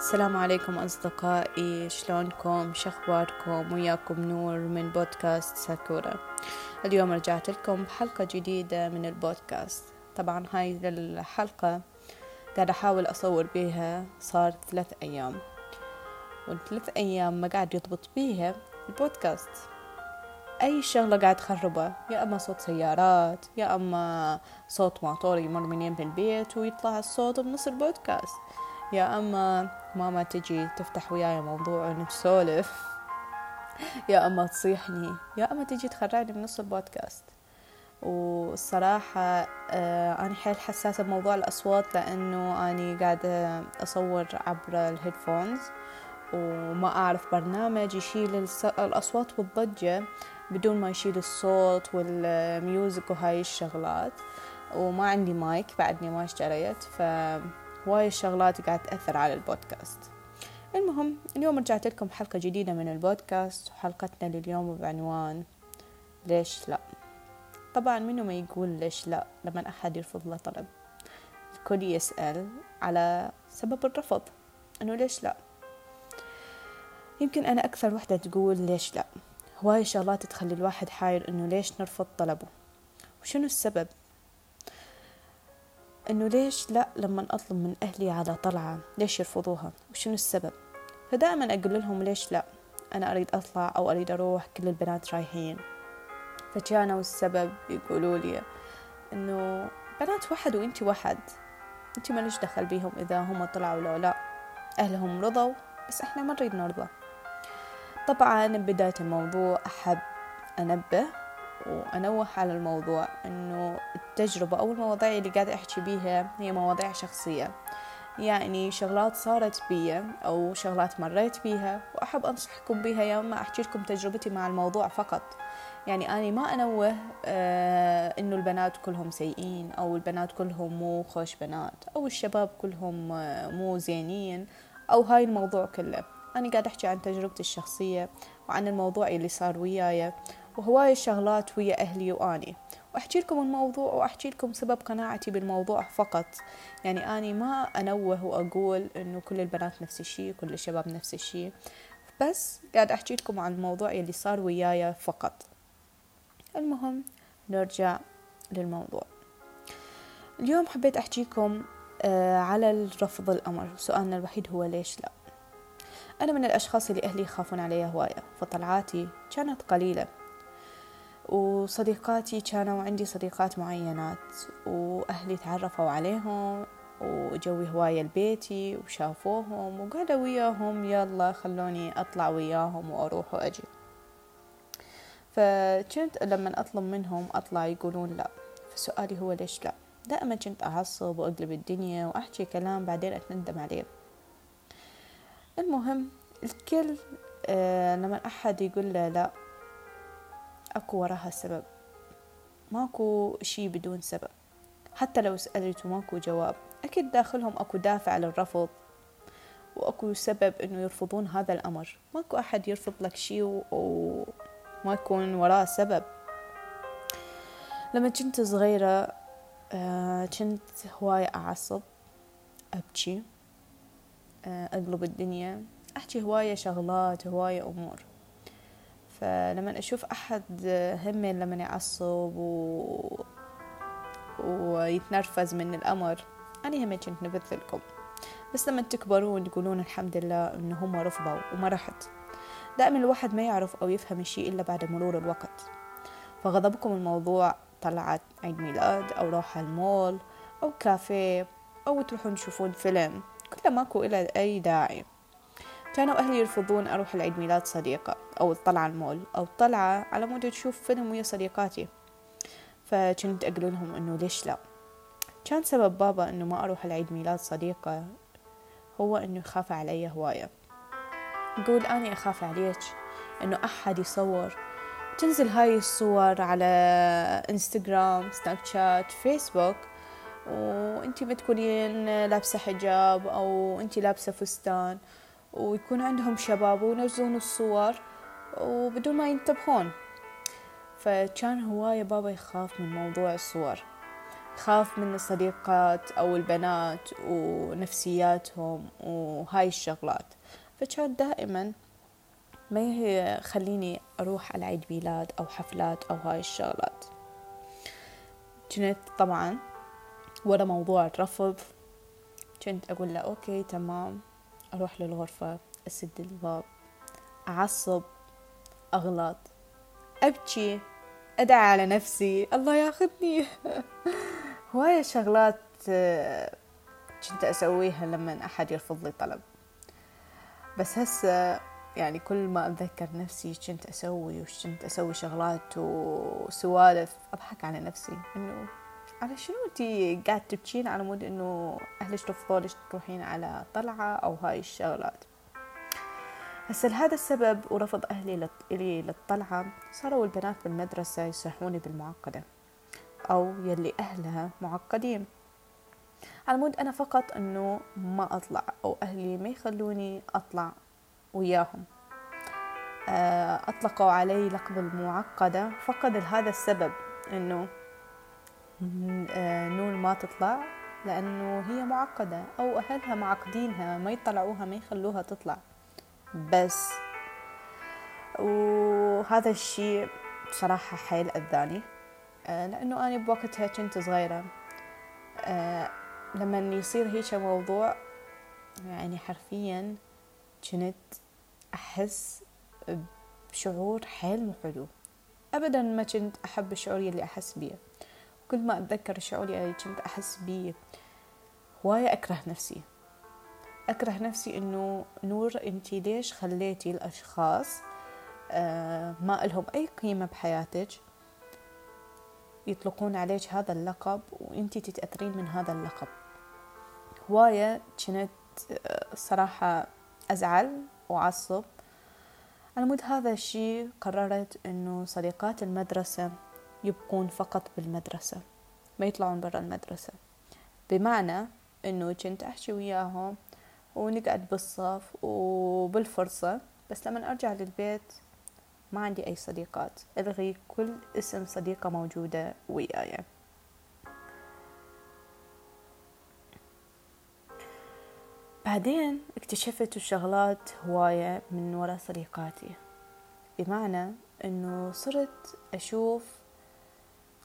السلام عليكم أصدقائي شلونكم؟ شخباركم وياكم نور من بودكاست ساكورا. اليوم رجعت لكم بحلقة جديدة من البودكاست. طبعا هاي الحلقة قاعدة أحاول أصور بيها صار ثلاث أيام. والثلاث أيام ما قاعد يضبط بيها البودكاست. أي شغلة قاعد تخربه يا أما صوت سيارات يا أما صوت موتور يمر من يم البيت ويطلع الصوت بنص البودكاست. يا أما ماما تجي تفتح وياي موضوع ونسولف يا أما تصيحني. يا أما تجي تخرعني بنص البودكاست. والصراحة آه أنا حيل حساسة بموضوع الأصوات لأنه أنا قاعدة أصور عبر ال headphones وما أعرف برنامج يشيل الأصوات والضجة بدون ما يشيل الصوت وال music وهاي الشغلات. وما عندي مايك بعدني ما اشتريت هواي الشغلات قاعد تأثر على البودكاست. المهم اليوم رجعت لكم حلقة جديدة من البودكاست وحلقتنا لليوم بعنوان ليش لا؟ طبعا منو ما يقول ليش لا لما أحد يرفض له طلب؟ الكل يسأل على سبب الرفض أنه ليش لا؟ يمكن أنا أكثر وحدة تقول ليش لا؟ هواي شغلات تخلي الواحد حاير أنه ليش نرفض طلبه؟ وشنو السبب؟ إنه ليش لا لما أطلب من أهلي على طلعة؟ ليش يرفضوها؟ وشنو السبب؟ فدائما أقول لهم ليش لا؟ أنا أريد أطلع أو أريد أروح كل البنات رايحين. فكانوا السبب يقولوا لي إنه بنات وحد وانتي وحد انتي ماليش دخل بيهم إذا هم طلعوا لو لا. أهلهم رضوا بس إحنا ما نريد نرضى. طبعا بداية الموضوع أحب أنبه وأنوه على الموضوع أنه التجربة أو المواضيع اللي قاعدة أحكي بيها هي مواضيع شخصية. يعني شغلات صارت بي أو شغلات مريت بيها وأحب أنصحكم بيها يا إما أحكي لكم تجربتي مع الموضوع فقط. يعني أنا ما أنوه آه إنه البنات كلهم سيئين أو البنات كلهم مو خوش بنات أو الشباب كلهم آه مو زينين أو هاي الموضوع كله. أنا قاعد أحكي عن تجربتي الشخصية وعن الموضوع اللي صار وياي. وهواي الشغلات ويا أهلي وأني. وأحكي لكم الموضوع وأحكي لكم سبب قناعتي بالموضوع فقط. يعني أني ما أنوه وأقول إنه كل البنات نفس الشيء كل الشباب نفس الشيء بس قاعد أحكي لكم عن الموضوع اللي صار وياي فقط. المهم نرجع للموضوع. اليوم حبيت أحكيكم على الرفض الأمر. سؤالنا الوحيد هو ليش لا؟ أنا من الأشخاص اللي أهلي يخافون علي هواية فطلعاتي كانت قليلة. وصديقاتي كانوا عندي صديقات معينات وأهلي تعرفوا عليهم وجوي هواية لبيتي وشافوهم وقعدوا وياهم يلا خلوني أطلع وياهم وأروح وأجي. فكنت لما أطلب منهم أطلع يقولون لا. فسؤالي هو ليش لا؟ دائما كنت أعصب وأقلب الدنيا وأحكي كلام بعدين أتندم عليه. المهم الكل آه لما أحد يقول له لا أكو وراها سبب. ماكو شي بدون سبب. حتى لو سألت وماكو جواب أكيد داخلهم أكو دافع للرفض. وأكو سبب إنه يرفضون هذا الأمر. ماكو أحد يرفض لك شي وما يكون وراه سبب. لما كنت صغيرة آه كنت هواية أعصب أبكي آه أقلب الدنيا أحكي هواية شغلات هواية أمور. فلما أشوف أحد همي لما يعصب و... ويتنرفز من الأمر أنا هم كنت نبثلكم بس لما تكبرون تقولون الحمد لله إن هم رفضوا وما رحت دائما الواحد ما يعرف أو يفهم الشيء إلا بعد مرور الوقت. فغضبكم الموضوع طلعت عيد ميلاد أو روحة المول أو كافيه أو تروحون تشوفون فيلم كله ماكو إلى أي داعي. كانوا أهلي يرفضون أروح لعيد ميلاد صديقة أو الطلعة المول أو الطلعة على مود تشوف فيلم ويا صديقاتي. فكنت أقول لهم إنه ليش لا؟ كان سبب بابا إنه ما أروح لعيد ميلاد صديقة هو إنه يخاف علي هواية. يقول أنا أخاف عليك إنه أحد يصور. تنزل هاي الصور على إنستغرام سناب شات فيسبوك وإنتي بتكونين لابسة حجاب أو إنتي لابسة فستان. ويكون عندهم شباب وينزلون الصور وبدون ما ينتبهون. فكان هواية بابا يخاف من موضوع الصور خاف من الصديقات أو البنات ونفسياتهم وهاي الشغلات. فكان دائما ما يخليني أروح على عيد ميلاد أو حفلات أو هاي الشغلات. كنت طبعا ورا موضوع الرفض كنت أقول له أوكي تمام. أروح للغرفة أسد الباب أعصب أغلط أبكي أدعي على نفسي الله ياخذني. هواية شغلات آه، كنت أسويها لما أحد يرفض لي طلب. بس هسه يعني كل ما أتذكر نفسي كنت أسوي وش كنت أسوي شغلات وسوالف أضحك على نفسي إنه على شنو انتي قاعد تبكين على مود إنه أهلك رفضولك تروحين على طلعة أو هاي الشغلات؟ هسه لهذا السبب ورفض أهلي إلي للطلعة صاروا البنات بالمدرسة يصيحوني بالمعقدة أو يلي أهلها معقدين. على مود أنا فقط أنه ما أطلع أو أهلي ما يخلوني أطلع وياهم. آه، أطلقوا علي لقب المعقدة فقط لهذا السبب أنه نور ما تطلع لأنه هي معقدة أو أهلها معقدينها ما يطلعوها ما يخلوها تطلع. بس وهذا الشيء بصراحة حيل أذاني آه، لأنه أنا بوقتها كنت صغيرة. لما يصير هيك موضوع يعني حرفيا كنت أحس بشعور حيل مو حلو أبدا ما كنت أحب الشعور اللي أحس بيه. كل ما أتذكر الشعور اللي كنت أحس بيه هواية أكره نفسي. أكره نفسي إنه نور أنتي ليش خليتي الأشخاص آه ما لهم أي قيمة بحياتك يطلقون عليك هذا اللقب وانتي تتأثرين من هذا اللقب. هواية كنت آه، صراحة أزعل وأعصب. على مود هذا الشيء قررت أنه صديقات المدرسة يبقون فقط بالمدرسة ما يطلعون برا المدرسة. بمعنى أنه كنت أحكي وياهم ونقعد بالصف وبالفرصة بس لما أرجع للبيت ما عندي أي صديقات. ألغي كل اسم صديقة موجودة وياي. بعدين اكتشفت الشغلات هواية من وراء صديقاتي. بمعنى إنه صرت أشوف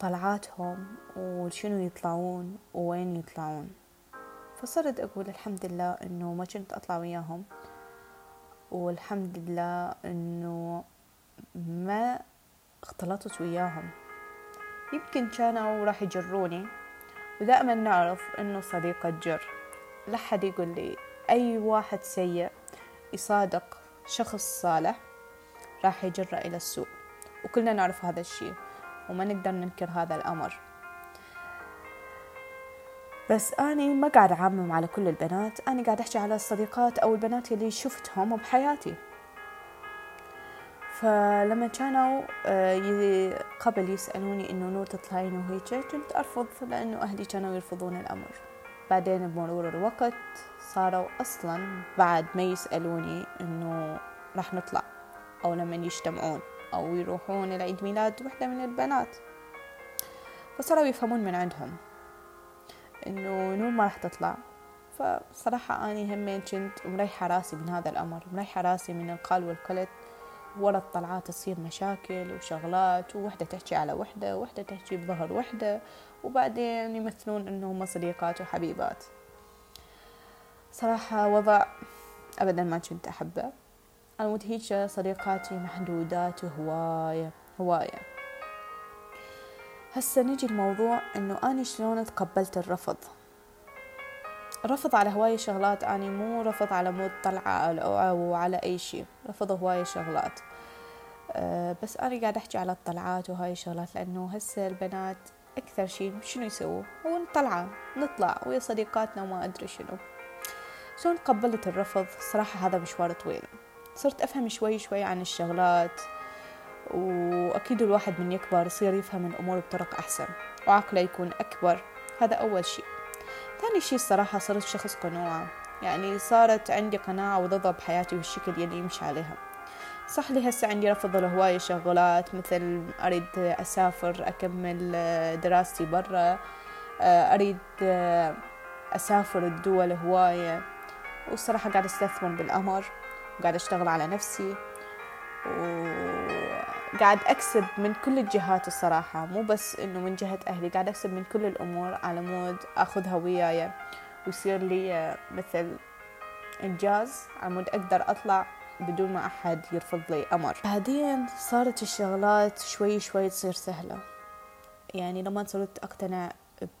طلعاتهم وشنو يطلعون ووين يطلعون. فصرت أقول الحمد لله إنه ما كنت أطلع وياهم والحمد لله إنه ما اختلطت وياهم. يمكن كانوا راح يجروني ودائما نعرف إنه صديقة جر لا حد يقول لي أي واحد سيء يصادق شخص صالح راح يجره إلى السوء وكلنا نعرف هذا الشيء. وما نقدر ننكر هذا الأمر. بس أني ما قاعد أعمم على كل البنات أنا قاعد أحكي على الصديقات أو البنات اللي شفتهم بحياتي. فلما كانوا آه، قبل يسألوني إنه نور تطلعين وهيك كنت أرفض لأنه أهلي كانوا يرفضون الأمر. بعدين بمرور الوقت صاروا أصلا بعد ما يسألوني إنه راح نطلع أو لما يجتمعون. أو يروحون لعيد ميلاد وحدة من البنات. فصاروا يفهمون من عندهم إنه نور ما راح تطلع. فصراحة أني همين كنت مريحة راسي من هذا الأمر مريحة راسي من القال والقلت ورا الطلعات تصير مشاكل وشغلات ووحدة تحكي على وحدة ووحدة تحكي بظهر وحدة. وبعدين يمثلون إنهم صديقات وحبيبات. صراحة وضع ابدا ما كنت أحبه. لمود هيك صديقاتي محدودات هواية هواية. هسه نجي الموضوع إنه أني شلون تقبلت الرفض. رفض على هواية شغلات أني مو رفض على مود طلعة أو على أي شيء رفض هواية شغلات. أه بس أنا قاعدة أحكي على الطلعات وهاي الشغلات لأنه هسه البنات أكثر شيء شنو يسووا؟ هو طلعة نطلع ويا صديقاتنا وما أدري شنو. شلون تقبلت الرفض؟ صراحة هذا مشوار طويل. صرت أفهم شوي شوي عن الشغلات وأكيد الواحد من يكبر يصير يفهم الأمور بطرق أحسن وعقله يكون أكبر. هذا أول شيء. ثاني شيء الصراحة صرت شخص قنوعة يعني صارت عندي قناعة وضضة بحياتي والشكل يلي يمشي عليها. صح لي هسه عندي رفض لهواية شغلات مثل أريد أسافر أكمل دراستي برا آه، أريد آه، أسافر الدول هواية والصراحة قاعدة أستثمر بالأمر. وقاعدة أشتغل على نفسي. وقاعد أكسب من كل الجهات الصراحة مو بس إنه من جهة أهلي قاعد أكسب من كل الأمور على مود أخذها وياي ويصير لي مثل إنجاز على مود أقدر أطلع بدون ما أحد يرفض لي أمر. بعدين صارت الشغلات شوي شوي تصير سهلة. يعني لما صرت أقتنع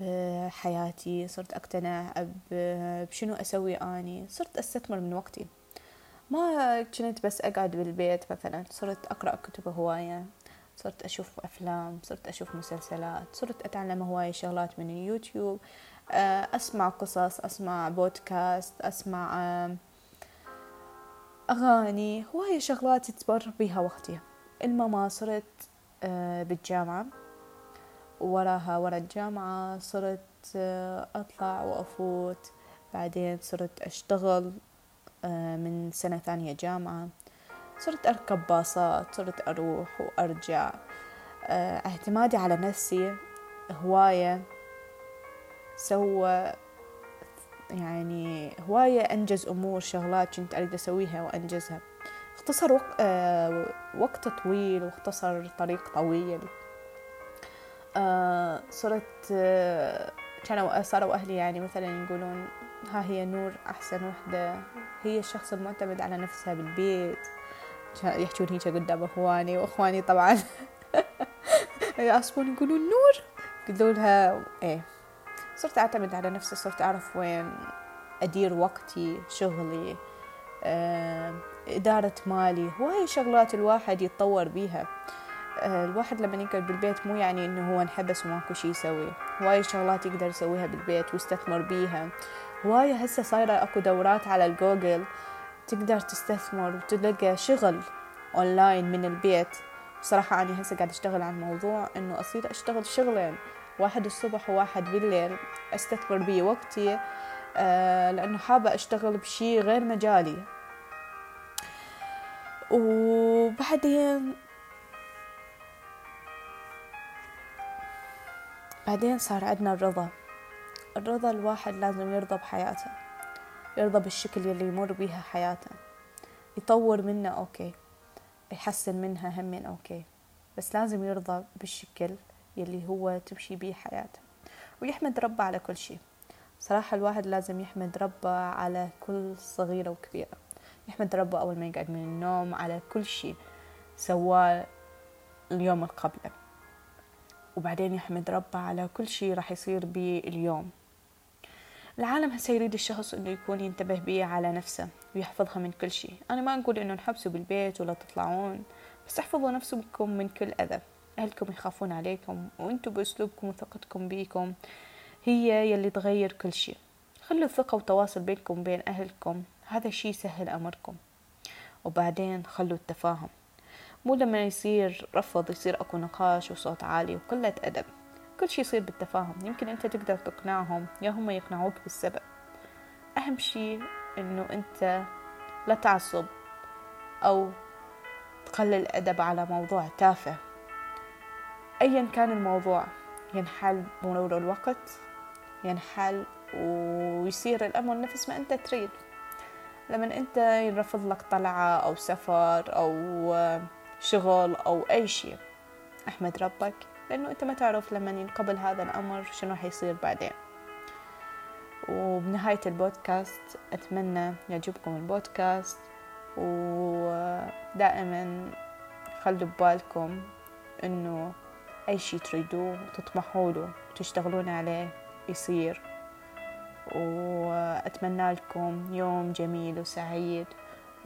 بحياتي صرت أقتنع بشنو أسوي أني صرت أستثمر من وقتي. ما كنت بس أقعد بالبيت مثلا صرت أقرأ كتب هواية صرت أشوف أفلام صرت أشوف مسلسلات صرت أتعلم هواية شغلات من اليوتيوب آه، أسمع قصص أسمع بودكاست أسمع أغاني هواية شغلات تبر بيها وقتي. الماما صرت آه، بالجامعة وراها ورا الجامعة صرت آه، أطلع وأفوت بعدين صرت أشتغل. من سنة ثانية جامعة. صرت أركب باصات صرت أروح وأرجع. اعتمادي على نفسي هواية سوى يعني هواية أنجز أمور شغلات كنت أريد أسويها وأنجزها. اختصر وق... آه وقت طويل واختصر طريق طويل. آه صرت آه كانوا صاروا أهلي يعني مثلا يقولون ها هي نور أحسن وحدة. هي الشخص المعتمد على نفسها بالبيت. يحجون هيك قدام إخواني وإخواني طبعا. يعصبون يقولون نور؟ قلت لها إيه. صرت أعتمد على نفسي صرت أعرف وين أدير وقتي شغلي إدارة مالي. هواي شغلات الواحد يتطور بيها. آه، الواحد لما يقعد بالبيت مو يعني إنه هو انحبس وماكو شي يسوي. هواي شغلات يقدر يسويها بالبيت ويستثمر بيها. هواي هسه صايرة اكو دورات على الجوجل تقدر تستثمر وتلقى شغل اونلاين من البيت. بصراحة أنا هسه قاعد أشتغل على الموضوع إنه أصير أشتغل شغلين واحد الصبح وواحد بالليل أستثمر بيه وقتي آه لأنه حابة أشتغل بشي غير مجالي. وبعدين بعدين صار عندنا الرضا. الرضا الواحد لازم يرضى بحياته يرضى بالشكل يلي يمر بيها حياته. يطور منها okay يحسن منها همين okay بس لازم يرضى بالشكل يلي هو تمشي بيه حياته. ويحمد ربه على كل شيء صراحة الواحد لازم يحمد ربه على كل صغيرة وكبيرة يحمد ربه أول ما يقعد من النوم على كل شيء سواه اليوم اللي قبله وبعدين يحمد ربه على كل شيء راح يصير بيه اليوم. العالم هسه يريد الشخص إنه يكون ينتبه بيه على نفسه ويحفظها من كل شيء. أنا ما نقول إنه نحبسوا بالبيت ولا تطلعون بس احفظوا نفسكم من كل أذى. أهلكم يخافون عليكم وأنتوا بأسلوبكم وثقتكم بيكم. هي يلي تغير كل شيء. خلوا الثقة والتواصل بينكم وبين أهلكم. هذا الشي يسهل أمركم. وبعدين خلوا التفاهم. مو لما يصير رفض يصير أكو نقاش وصوت عالي وقلة أدب. كل شي يصير بالتفاهم يمكن أنت تقدر تقنعهم يا هم يقنعوك بالسبب. أهم شي إنه أنت لا تعصب أو تقلل أدب على موضوع تافه. أيا كان الموضوع ينحل بمرور الوقت ينحل ويصير الأمر نفس ما أنت تريد. لما أنت يرفض لك طلعة أو سفر أو شغل أو أي شيء أحمد ربك لأنه أنت ما تعرف لما ينقبل هذا الأمر شنو حيصير بعدين. وبنهاية البودكاست أتمنى يعجبكم البودكاست ودائما خلوا ببالكم إنه أي شي تريدوه وتطمحوا له وتشتغلون عليه يصير. وأتمنى لكم يوم جميل وسعيد.